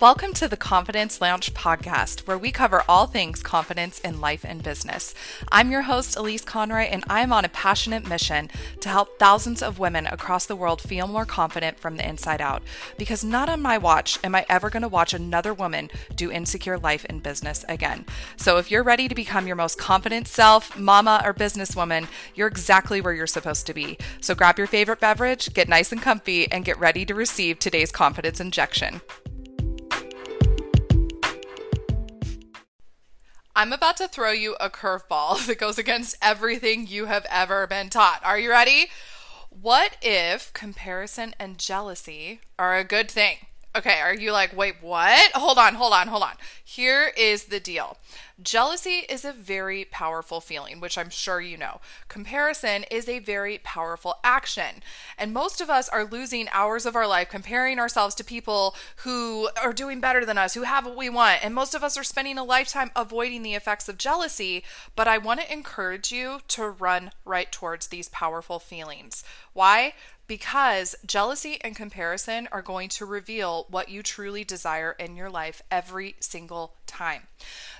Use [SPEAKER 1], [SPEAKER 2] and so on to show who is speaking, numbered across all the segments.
[SPEAKER 1] Welcome to the Confidence Lounge podcast, where we cover all things confidence in life and business. I'm your host, Elise Conroy, and I'm on a passionate mission to help thousands of women across the world feel more confident from the inside out. Because not on my watch am I ever going to watch another woman do insecure life and business again. So if you're ready to become your most confident self, mama, or businesswoman, you're exactly where you're supposed to be. So grab your favorite beverage, get nice and comfy, and get ready to receive today's confidence injection. I'm about to throw you a curveball that goes against everything you have ever been taught. Are you ready? What if comparison and jealousy are a good thing? Okay, are you like, wait, what? Hold on, hold on, hold on. Here is the deal jealousy is a very powerful feeling, which I'm sure you know. Comparison is a very powerful action. And most of us are losing hours of our life comparing ourselves to people who are doing better than us, who have what we want. And most of us are spending a lifetime avoiding the effects of jealousy. But I want to encourage you to run right towards these powerful feelings. Why? Because jealousy and comparison are going to reveal what you truly desire in your life every single time.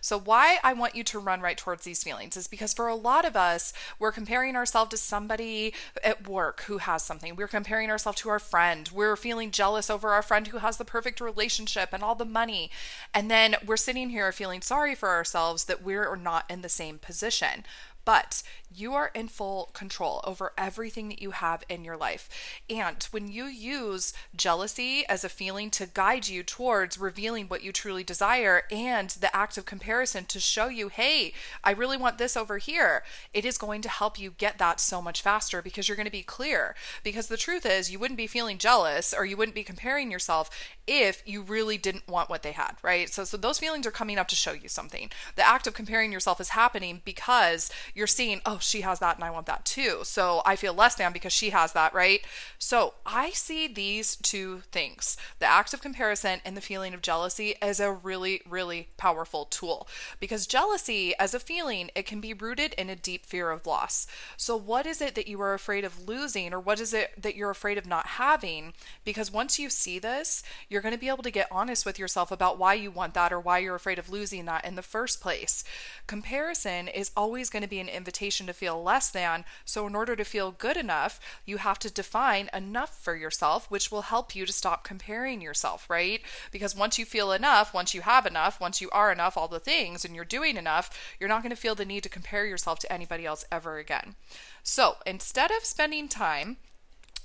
[SPEAKER 1] So, why I want you to run right towards these feelings is because for a lot of us, we're comparing ourselves to somebody at work who has something. We're comparing ourselves to our friend. We're feeling jealous over our friend who has the perfect relationship and all the money. And then we're sitting here feeling sorry for ourselves that we're not in the same position but you are in full control over everything that you have in your life. And when you use jealousy as a feeling to guide you towards revealing what you truly desire and the act of comparison to show you, hey, I really want this over here, it is going to help you get that so much faster because you're going to be clear. Because the truth is, you wouldn't be feeling jealous or you wouldn't be comparing yourself if you really didn't want what they had, right? So, so those feelings are coming up to show you something. The act of comparing yourself is happening because you're seeing, oh, she has that and I want that too. So I feel less than because she has that, right? So I see these two things the act of comparison and the feeling of jealousy as a really, really powerful tool because jealousy as a feeling, it can be rooted in a deep fear of loss. So, what is it that you are afraid of losing or what is it that you're afraid of not having? Because once you see this, you're going to be able to get honest with yourself about why you want that or why you're afraid of losing that in the first place. Comparison is always going to be an invitation to feel less than. So, in order to feel good enough, you have to define enough for yourself, which will help you to stop comparing yourself, right? Because once you feel enough, once you have enough, once you are enough, all the things, and you're doing enough, you're not going to feel the need to compare yourself to anybody else ever again. So, instead of spending time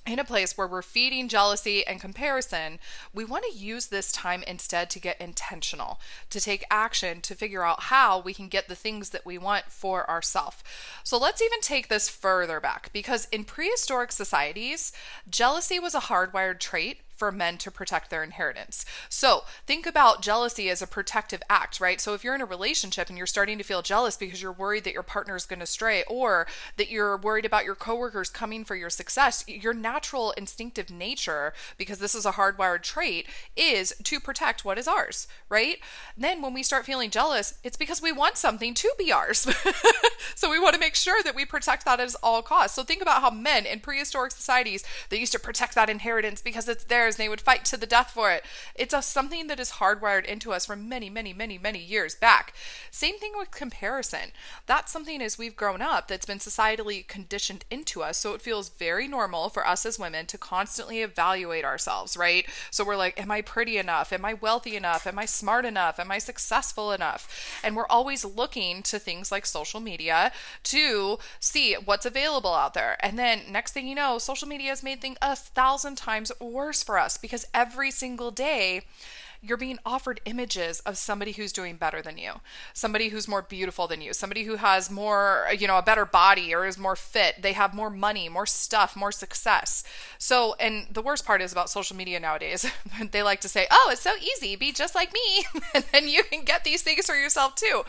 [SPEAKER 1] in a place where we're feeding jealousy and comparison, we want to use this time instead to get intentional, to take action, to figure out how we can get the things that we want for ourselves. So let's even take this further back because in prehistoric societies, jealousy was a hardwired trait for men to protect their inheritance. So think about jealousy as a protective act, right? So if you're in a relationship and you're starting to feel jealous because you're worried that your partner is going to stray or that you're worried about your coworkers coming for your success, your natural instinctive nature, because this is a hardwired trait, is to protect what is ours, right? Then when we start feeling jealous, it's because we want something to be ours. so we want to make sure that we protect that at all costs. So think about how men in prehistoric societies, they used to protect that inheritance because it's theirs and they would fight to the death for it. It's a, something that is hardwired into us from many, many, many, many years back. Same thing with comparison. That's something as we've grown up that's been societally conditioned into us. So it feels very normal for us as women to constantly evaluate ourselves, right? So we're like, am I pretty enough? Am I wealthy enough? Am I smart enough? Am I successful enough? And we're always looking to things like social media to see what's available out there. And then next thing you know, social media has made things a thousand times worse for us because every single day you're being offered images of somebody who's doing better than you, somebody who's more beautiful than you, somebody who has more, you know, a better body or is more fit. They have more money, more stuff, more success. So, and the worst part is about social media nowadays, they like to say, oh, it's so easy, be just like me. and then you can get these things for yourself too.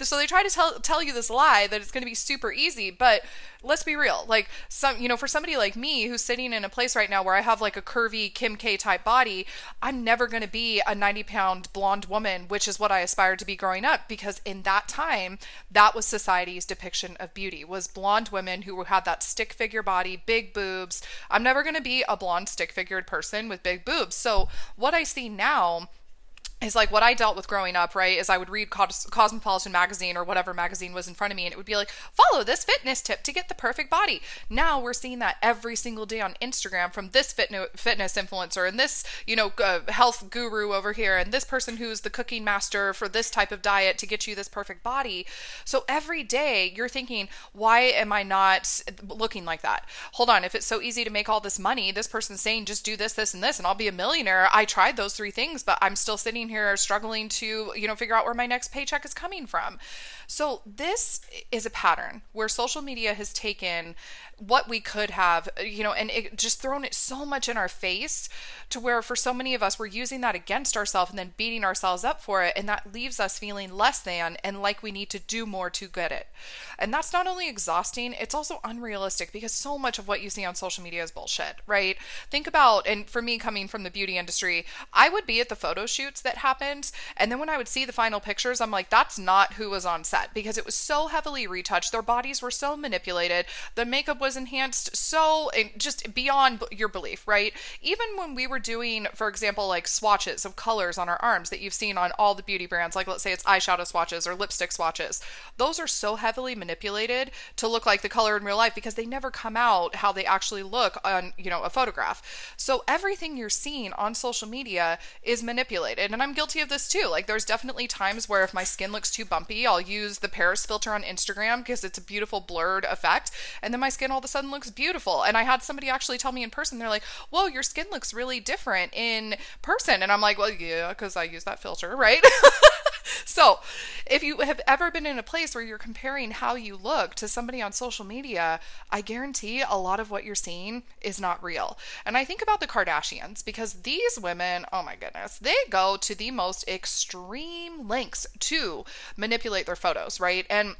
[SPEAKER 1] So they try to tell, tell you this lie that it's going to be super easy, but let's be real. Like some, you know, for somebody like me who's sitting in a place right now where I have like a curvy Kim K type body, I'm never going to be a 90 pound blonde woman, which is what I aspired to be growing up because in that time, that was society's depiction of beauty was blonde women who had that stick figure body, big boobs. I'm never going to be a blonde stick figured person with big boobs. So what I see now is like what I dealt with growing up, right? Is I would read Cos- Cosmopolitan magazine or whatever magazine was in front of me, and it would be like, follow this fitness tip to get the perfect body. Now we're seeing that every single day on Instagram from this fitness influencer and this, you know, uh, health guru over here, and this person who's the cooking master for this type of diet to get you this perfect body. So every day you're thinking, why am I not looking like that? Hold on, if it's so easy to make all this money, this person's saying just do this, this, and this, and I'll be a millionaire. I tried those three things, but I'm still sitting sitting here struggling to, you know, figure out where my next paycheck is coming from. So this is a pattern where social media has taken what we could have, you know, and it just thrown it so much in our face to where for so many of us, we're using that against ourselves and then beating ourselves up for it. And that leaves us feeling less than and like we need to do more to get it. And that's not only exhausting, it's also unrealistic because so much of what you see on social media is bullshit, right? Think about, and for me coming from the beauty industry, I would be at the photo shoots that happened. And then when I would see the final pictures, I'm like, that's not who was on set because it was so heavily retouched. Their bodies were so manipulated. The makeup was enhanced so just beyond your belief, right? Even when we were doing, for example, like swatches of colors on our arms that you've seen on all the beauty brands, like let's say it's eyeshadow swatches or lipstick swatches, those are so heavily manipulated to look like the color in real life because they never come out how they actually look on, you know, a photograph. So everything you're seeing on social media is manipulated. And I'm guilty of this too. Like there's definitely times where if my skin looks too bumpy, I'll use the Paris filter on Instagram because it's a beautiful blurred effect. And then my skin all of a sudden looks beautiful. And I had somebody actually tell me in person, they're like, whoa, your skin looks really different in person. And I'm like, well, yeah, because I use that filter, right? so, if you have ever been in a place where you're comparing how you look to somebody on social media, I guarantee a lot of what you're seeing is not real. And I think about the Kardashians because these women, oh my goodness, they go to the most extreme lengths to manipulate their photos, right? And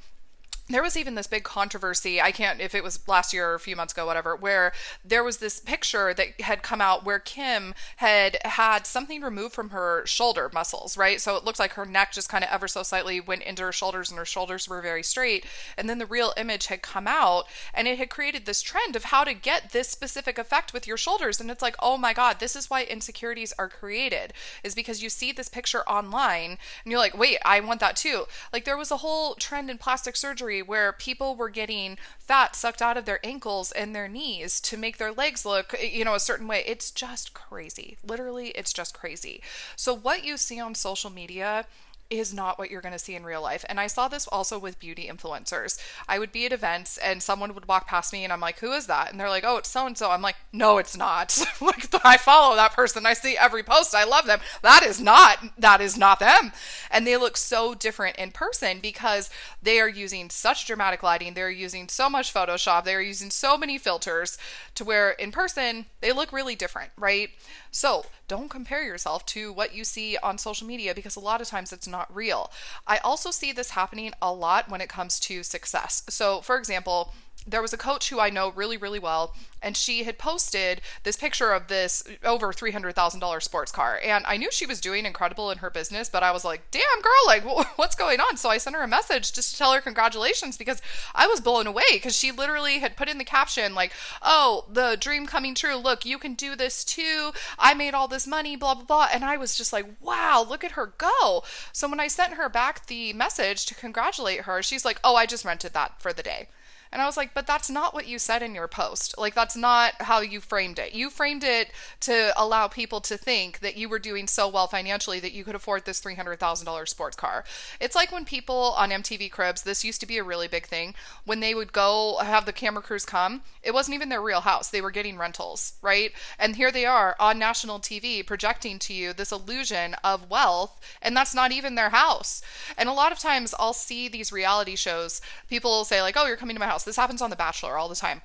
[SPEAKER 1] there was even this big controversy i can't if it was last year or a few months ago whatever where there was this picture that had come out where kim had had something removed from her shoulder muscles right? So it looked like her neck just kind of ever so slightly went into her shoulders and her shoulders were very straight. And then the real image had come out and it had created this trend of how to get this specific effect with your shoulders. And it's like oh my god this is why insecurities are created is because you see this picture online and you're like wait i want that too. Like there was a whole trend in plastic surgery where people were getting fat sucked out of their ankles and their knees to make their legs look, you know, a certain way. It's just crazy. Literally, it's just crazy. So, what you see on social media is not what you're going to see in real life. And I saw this also with beauty influencers. I would be at events and someone would walk past me and I'm like, who is that? And they're like, oh, it's so and so. I'm like, no, it's not. like, I follow that person. I see every post. I love them. That is not, that is not them. And they look so different in person because they are using such dramatic lighting. They're using so much Photoshop. They're using so many filters to where in person they look really different, right? So don't compare yourself to what you see on social media because a lot of times it's not real. I also see this happening a lot when it comes to success. So, for example, there was a coach who I know really, really well, and she had posted this picture of this over $300,000 sports car. And I knew she was doing incredible in her business, but I was like, damn, girl, like, what's going on? So I sent her a message just to tell her congratulations because I was blown away because she literally had put in the caption, like, oh, the dream coming true. Look, you can do this too. I made all this money, blah, blah, blah. And I was just like, wow, look at her go. So when I sent her back the message to congratulate her, she's like, oh, I just rented that for the day. And I was like, but that's not what you said in your post. Like, that's not how you framed it. You framed it to allow people to think that you were doing so well financially that you could afford this $300,000 sports car. It's like when people on MTV Cribs, this used to be a really big thing, when they would go have the camera crews come, it wasn't even their real house. They were getting rentals, right? And here they are on national TV projecting to you this illusion of wealth, and that's not even their house. And a lot of times I'll see these reality shows, people will say, like, oh, you're coming to my house house. This happens on The Bachelor all the time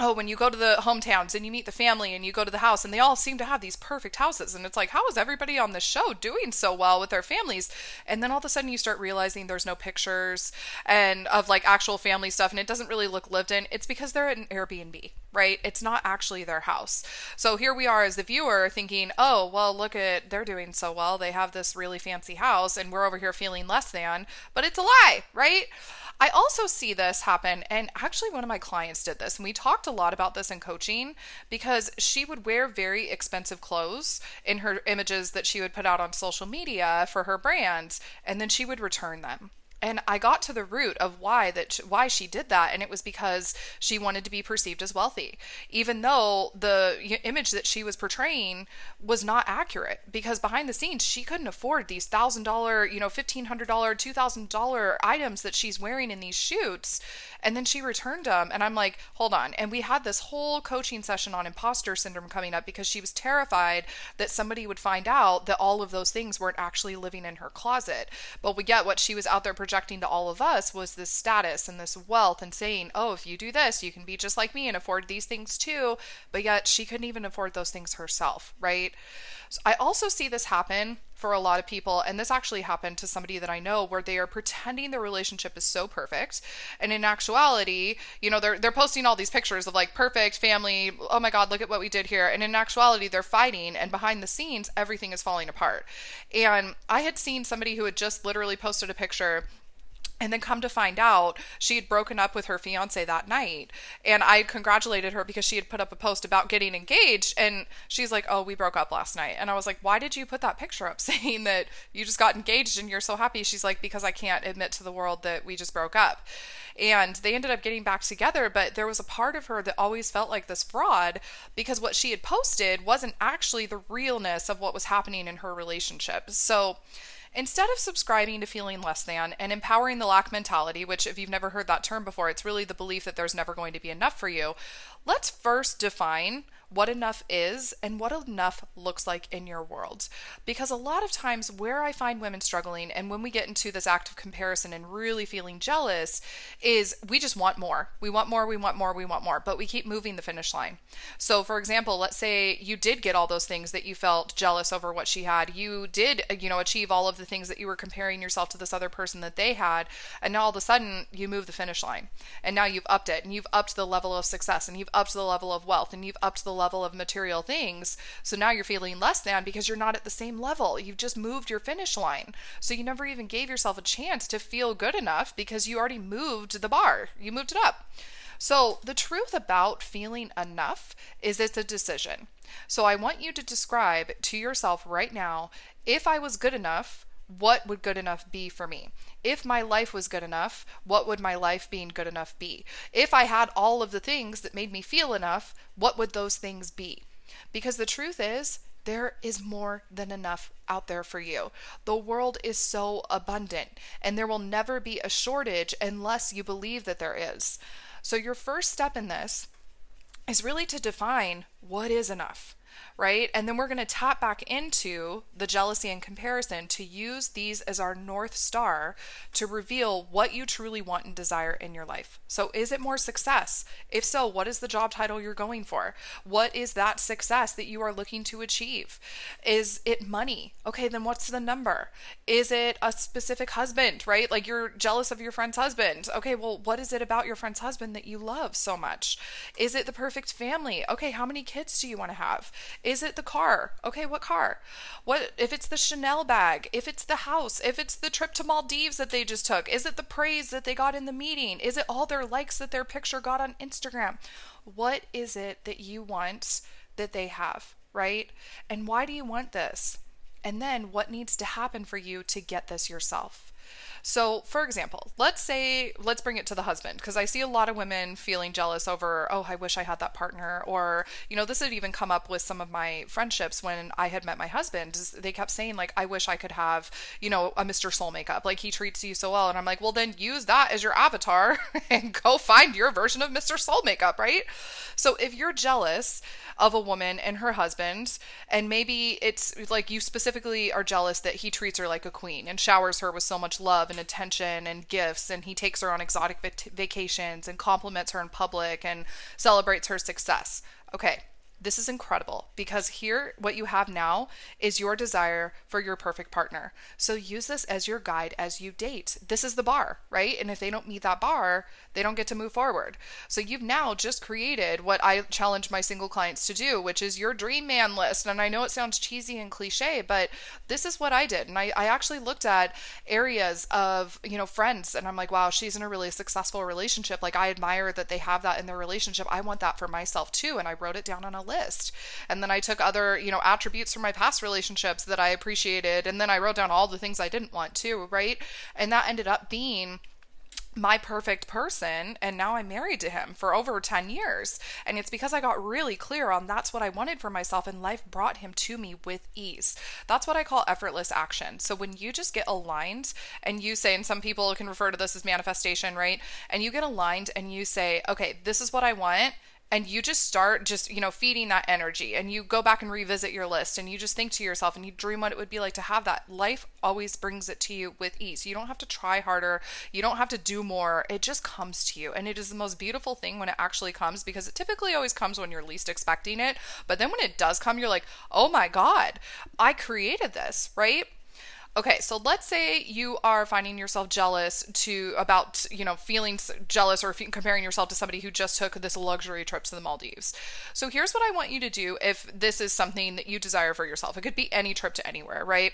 [SPEAKER 1] oh, when you go to the hometowns and you meet the family and you go to the house and they all seem to have these perfect houses. And it's like, how is everybody on the show doing so well with their families? And then all of a sudden you start realizing there's no pictures and of like actual family stuff and it doesn't really look lived in. It's because they're at an Airbnb, right? It's not actually their house. So here we are as the viewer thinking, oh, well, look at, they're doing so well. They have this really fancy house and we're over here feeling less than, but it's a lie, right? I also see this happen, and actually, one of my clients did this, and we talked a lot about this in coaching because she would wear very expensive clothes in her images that she would put out on social media for her brands, and then she would return them and I got to the root of why that why she did that and it was because she wanted to be perceived as wealthy. Even though the image that she was portraying was not accurate because behind the scenes she couldn't afford these $1000 you know $1500 $2000 items that she's wearing in these shoots. And then she returned them and I'm like hold on. And we had this whole coaching session on imposter syndrome coming up because she was terrified that somebody would find out that all of those things weren't actually living in her closet. But we get what she was out there projecting to all of us was this status and this wealth and saying, oh, if you do this, you can be just like me and afford these things too. But yet she couldn't even afford those things herself, right? So I also see this happen for a lot of people and this actually happened to somebody that I know where they are pretending their relationship is so perfect and in actuality you know they're they're posting all these pictures of like perfect family oh my god look at what we did here and in actuality they're fighting and behind the scenes everything is falling apart and I had seen somebody who had just literally posted a picture and then come to find out, she had broken up with her fiance that night. And I congratulated her because she had put up a post about getting engaged. And she's like, Oh, we broke up last night. And I was like, Why did you put that picture up saying that you just got engaged and you're so happy? She's like, Because I can't admit to the world that we just broke up. And they ended up getting back together. But there was a part of her that always felt like this fraud because what she had posted wasn't actually the realness of what was happening in her relationship. So, Instead of subscribing to feeling less than and empowering the lack mentality, which, if you've never heard that term before, it's really the belief that there's never going to be enough for you, let's first define what enough is and what enough looks like in your world. Because a lot of times, where I find women struggling, and when we get into this act of comparison and really feeling jealous, is we just want more. We want more, we want more, we want more, but we keep moving the finish line. So, for example, let's say you did get all those things that you felt jealous over what she had. You did, uh, you know, achieve all of the things that you were comparing yourself to this other person that they had, and now all of a sudden you move the finish line. And now you've upped it, and you've upped the level of success, and you've upped the level of wealth, and you've upped the level of material things. So now you're feeling less than because you're not at the same level. You've just moved your finish line. So you never even gave yourself a chance to feel good enough because you already moved the bar, you moved it up. So, the truth about feeling enough is it's a decision. So, I want you to describe to yourself right now if I was good enough, what would good enough be for me? If my life was good enough, what would my life being good enough be? If I had all of the things that made me feel enough, what would those things be? Because the truth is, there is more than enough out there for you. The world is so abundant, and there will never be a shortage unless you believe that there is. So, your first step in this is really to define what is enough right? And then we're going to tap back into the jealousy and comparison to use these as our North Star to reveal what you truly want and desire in your life. So, is it more success? If so, what is the job title you're going for? What is that success that you are looking to achieve? Is it money? Okay, then what's the number? Is it a specific husband, right? Like you're jealous of your friend's husband. Okay, well, what is it about your friend's husband that you love so much? Is it the perfect family? Okay, how many kids do you want to have? Is it the car? Okay, what car? What if it's the Chanel bag? If it's the house? If it's the trip to Maldives that they just took? Is it the praise that they got in the meeting? Is it all their likes that their picture got on Instagram? What is it that you want that they have, right? And why do you want this? And then what needs to happen for you to get this yourself? So, for example, let's say, let's bring it to the husband, because I see a lot of women feeling jealous over, oh, I wish I had that partner. Or, you know, this had even come up with some of my friendships when I had met my husband. They kept saying, like, I wish I could have, you know, a Mr. Soul makeup. Like, he treats you so well. And I'm like, well, then use that as your avatar and go find your version of Mr. Soul makeup, right? So, if you're jealous of a woman and her husband, and maybe it's like you specifically are jealous that he treats her like a queen and showers her with so much love and attention and gifts and he takes her on exotic vacations and compliments her in public and celebrates her success. Okay, This is incredible because here, what you have now is your desire for your perfect partner. So use this as your guide as you date. This is the bar, right? And if they don't meet that bar, they don't get to move forward. So you've now just created what I challenge my single clients to do, which is your dream man list. And I know it sounds cheesy and cliche, but this is what I did. And I, I actually looked at areas of, you know, friends and I'm like, wow, she's in a really successful relationship. Like I admire that they have that in their relationship. I want that for myself too. And I wrote it down on a list. And then I took other, you know, attributes from my past relationships that I appreciated. And then I wrote down all the things I didn't want too, right? And that ended up being my perfect person and now I'm married to him for over 10 years and it's because I got really clear on that's what I wanted for myself and life brought him to me with ease. That's what I call effortless action. So when you just get aligned and you say and some people can refer to this as manifestation, right? And you get aligned and you say, "Okay, this is what I want." And you just start just you know feeding that energy and you go back and revisit your list and you just think to yourself and you dream what it would be like to have that. Life always brings it to you with ease. You don't have to try harder. You don't have to do more. It just comes to you and it is the most beautiful thing when it actually comes because it typically always comes when you're least expecting it but then when it does come you're like oh my god i created this right Okay, so let's say you are finding yourself jealous to about, you know, feeling jealous or comparing yourself to somebody who just took this luxury trip to the Maldives. So here's what I want you to do if this is something that you desire for yourself. It could be any trip to anywhere, right?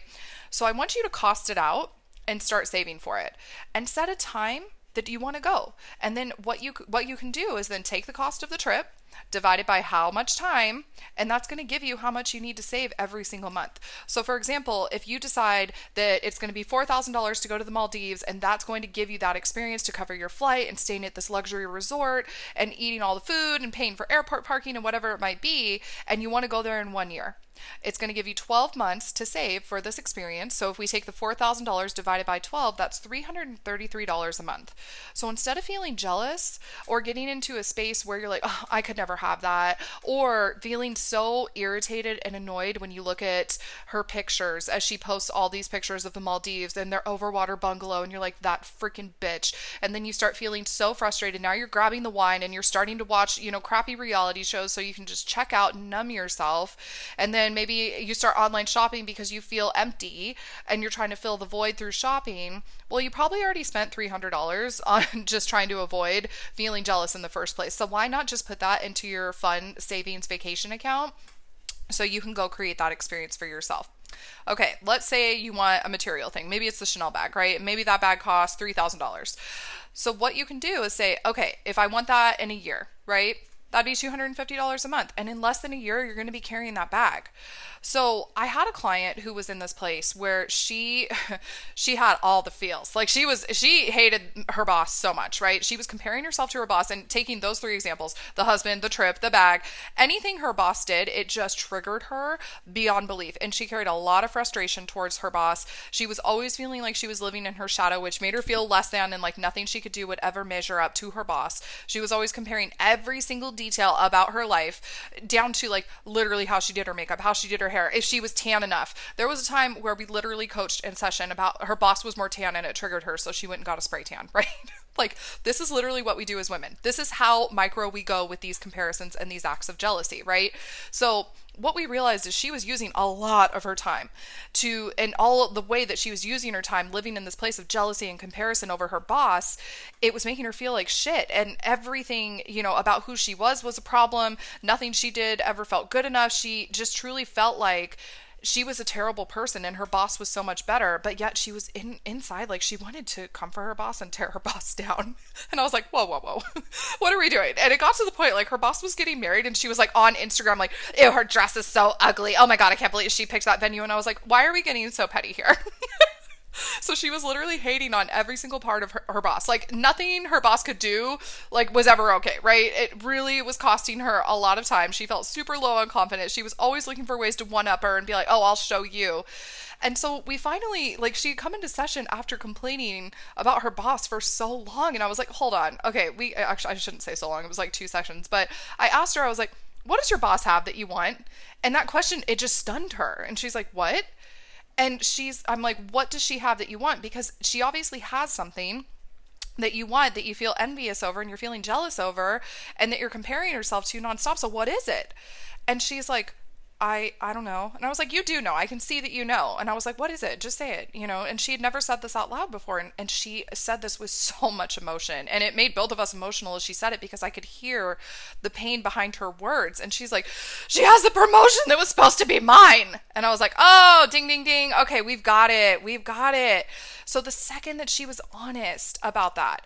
[SPEAKER 1] So I want you to cost it out and start saving for it and set a time that you want to go. And then what you what you can do is then take the cost of the trip divided by how much time, and that's going to give you how much you need to save every single month. So, for example, if you decide that it's going to be $4,000 to go to the Maldives, and that's going to give you that experience to cover your flight and staying at this luxury resort and eating all the food and paying for airport parking and whatever it might be, and you want to go there in one year. It's going to give you 12 months to save for this experience. So if we take the $4,000 divided by 12, that's $333 a month. So instead of feeling jealous or getting into a space where you're like, oh, I could never have that, or feeling so irritated and annoyed when you look at her pictures as she posts all these pictures of the Maldives and their overwater bungalow, and you're like, that freaking bitch. And then you start feeling so frustrated. Now you're grabbing the wine and you're starting to watch, you know, crappy reality shows so you can just check out and numb yourself. And then maybe you start online shopping because you feel empty and you're trying to fill the void through shopping. Well, you probably already spent $300 on just trying to avoid feeling jealous in the first place. So why not just put that into your fun savings vacation account so you can go create that experience for yourself? Okay, let's say you want a material thing. Maybe it's the Chanel bag, right? Maybe that bag costs $3,000. So what you can do is say, okay, if I want that in a year, right? That'd be $250 a month. And in less than a year, you're going to be carrying that bag. So I had a client who was in this place where she she had all the feels. Like she was she hated her boss so much, right? She was comparing herself to her boss and taking those three examples, the husband, the trip, the bag, anything her boss did, it just triggered her beyond belief. And she carried a lot of frustration towards her boss. She was always feeling like she was living in her shadow, which made her feel less than and like nothing she could do would ever measure up to her boss. She was always comparing every single detail about her life down to like literally how she did her makeup, how she did her hair if she was tan enough. There was a time where we literally coached in session about her boss was more tan and it triggered her, so she went and got a spray tan, right? like, this is literally what we do as women. This is how micro we go with these comparisons and these acts of jealousy, right? So, what we realized is she was using a lot of her time to and all the way that she was using her time living in this place of jealousy and comparison over her boss it was making her feel like shit. And everything you know about who she was was a problem. Nothing she did ever felt good enough. She just truly felt like she was a terrible person and her boss was so much better, but yet she was in inside like she wanted to comfort her boss and tear her boss down. And I was like, whoa, whoa, whoa, what are we doing? And it got to the point like her boss was getting married and she was like on Instagram like, ew, her dress is so ugly. Oh my god, I can't believe she picked that venue. And I was like, why are we getting so petty here? so she was literally hating on every single part of her, her, boss. Like nothing her boss could do like was ever okay right? It really was costing her a lot of time. She felt super low on confidence. she was always looking for ways to one up her and be like oh i'll show you. And so we finally like she come into session after complaining about her boss for so long and i was like hold on. Okay we actually i shouldn't say so long. It was like two sessions. But i asked her i was like what does your boss have that you want? And that question it just stunned her. And she's like what and she's, I'm like, what does she have that you want? Because she obviously has something that you want that you feel envious over and you're feeling jealous over and that you're comparing yourself to nonstop. So, what is it? And she's like, I I don't know. And I was like, you do know. I can see that you know. And I was like, what is it? Just say it, you know. And she had never said this out loud before and, and she said this with so much emotion. And it made both of us emotional as she said it because I could hear the pain behind her words. And she's like, she has the promotion that was supposed to be mine. And I was like, oh, ding ding ding. Okay, we've got it. We've got it. So the second that she was honest about that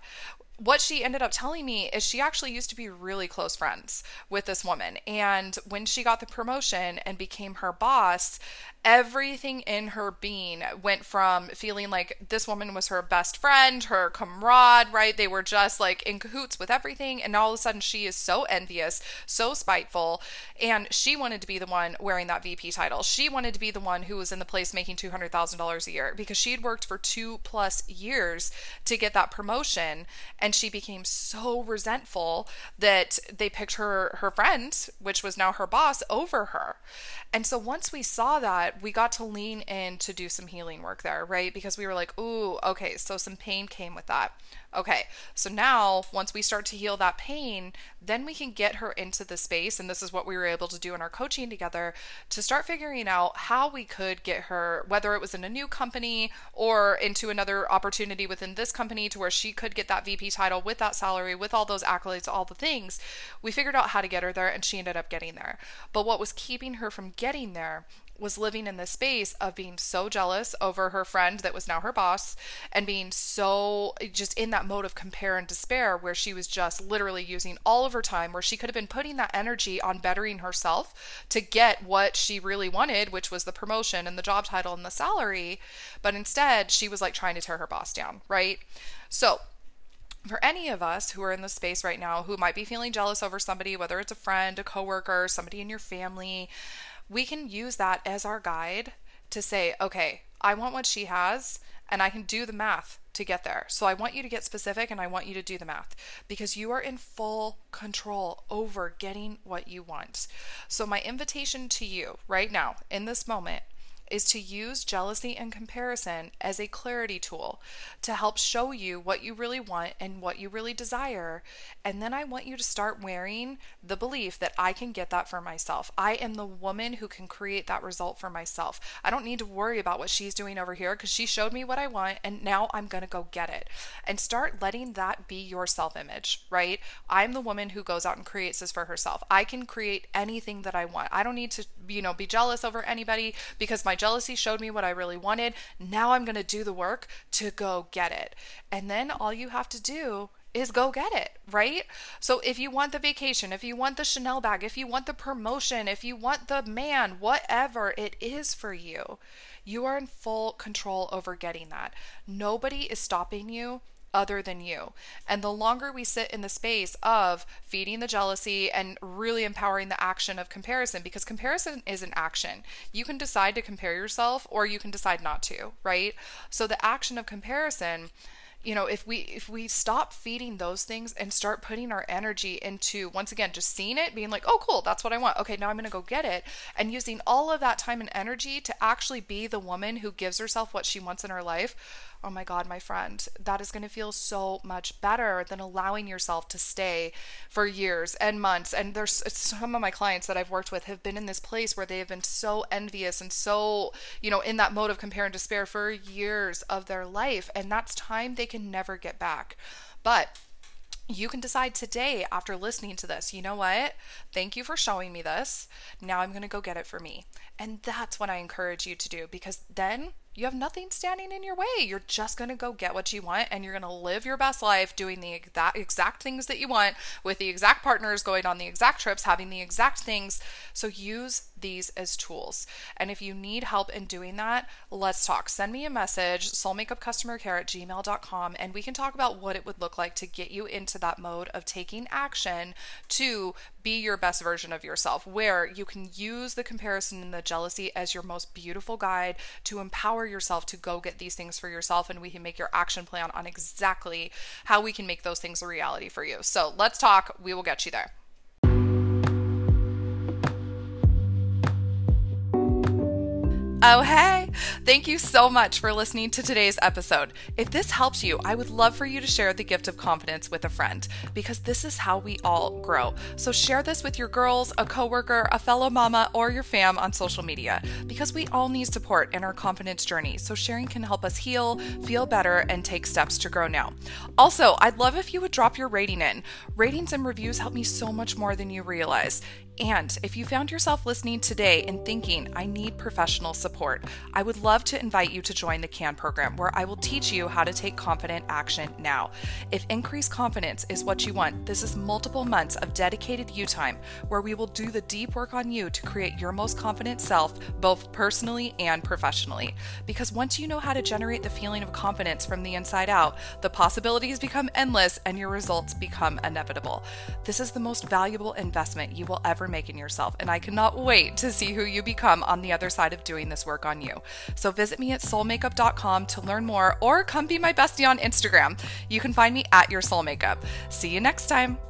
[SPEAKER 1] what she ended up telling me is she actually used to be really close friends with this woman. And when she got the promotion and became her boss, everything in her being went from feeling like this woman was her best friend, her comrade, right? They were just like in cahoots with everything. And all of a sudden, she is so envious, so spiteful. And she wanted to be the one wearing that VP title. She wanted to be the one who was in the place making $200,000 a year because she had worked for two plus years to get that promotion. And she became so resentful that they picked her, her friend, which was now her boss, over her. And so once we saw that, we got to lean in to do some healing work there, right? Because we were like, ooh, okay, so some pain came with that. Okay, so now once we start to heal that pain, then we can get her into the space. And this is what we were able to do in our coaching together to start figuring out how we could get her, whether it was in a new company or into another opportunity within this company to where she could get that VP title with that salary, with all those accolades, all the things. We figured out how to get her there and she ended up getting there. But what was keeping her from getting there was living in this space of being so jealous over her friend that was now her boss and being so just in that mode of compare and despair where she was just literally using all of her time where she could have been putting that energy on bettering herself to get what she really wanted which was the promotion and the job title and the salary. But instead she was like trying to tear her boss down right? So for any of us who are in the space right now who might be feeling jealous over somebody, whether it's a friend, a coworker, somebody in your family, we can use that as our guide to say, okay, I want what she has and I can do the math to get there. So I want you to get specific and I want you to do the math because you are in full control over getting what you want. So, my invitation to you right now in this moment is to use jealousy and comparison as a clarity tool to help show you what you really want and what you really desire. And then I want you to start wearing the belief that I can get that for myself. I am the woman who can create that result for myself. I don't need to worry about what she's doing over here because she showed me what I want and now I'm going to go get it. And start letting that be your self image, right? I'm the woman who goes out and creates this for herself. I can create anything that I want. I don't need to, you know, be jealous over anybody because my jealousy showed me what I really wanted. Now I'm going to do the work to go get it. And then all you have to do is go get it, right? So if you want the vacation, if you want the Chanel bag, if you want the promotion, if you want the man, whatever it is for you, you are in full control over getting that. Nobody is stopping you other than you. And the longer we sit in the space of feeding the jealousy and really empowering the action of comparison, because comparison is an action. You can decide to compare yourself or you can decide not to, right? So the action of comparison you know if we if we stop feeding those things and start putting our energy into once again just seeing it being like oh cool that's what i want okay now i'm going to go get it and using all of that time and energy to actually be the woman who gives herself what she wants in her life oh my God, my friend, that is going to feel so much better than allowing yourself to stay for years and months. And there's some of my clients that I've worked with have been in this place where they have been so envious and so, you know, in that mode of compare and despair for years of their life. And that's time they can never get back. But you can decide today after listening to this, you know what? Thank you for showing me this. Now I'm going to go get it for me. And that's what I encourage you to do because then you have nothing standing in your way. You're just going to go get what you want and you're going to live your best life doing the exact, exact things that you want with the exact partners, going on the exact trips, having the exact things. So use these as tools. And if you need help in doing that, let's talk. Send me a message, soulmakeupcustomercare at gmail.com, and we can talk about what it would look like to get you into that mode of taking action to be your best version of yourself, where you can use the comparison and the jealousy as your most beautiful guide to empower yourself to go get these things for yourself. And we can make your action plan on exactly how we can make those things a reality for you. So let's talk. We will get you there. Oh, hey! Thank you so much for listening to today's episode. If this helps you, I would love for you to share the gift of confidence with a friend because this is how we all grow. So share this with your girls, a coworker, a fellow mama, or your fam on social media because we all need support in our confidence journey. So sharing can help us heal, feel better, and take steps to grow now. Also, I'd love if you would drop your rating in. Ratings and reviews help me so much more than you realize. And if you found yourself listening today and thinking, I need professional support, I would love to invite you to join the CAN program where I will teach you how to take confident action now. If increased confidence is what you want, this is multiple months of dedicated you time where we will do the deep work on you to create your most confident self, both personally and professionally. Because once you know how to generate the feeling of confidence from the inside out, the possibilities become endless and your results become inevitable. This is the most valuable investment you will ever make in yourself, and I cannot wait to see who you become on the other side of doing this work on you. So visit me at soulmakeup.com to learn more or come be my bestie on Instagram. You can find me at your soul makeup. See you next time.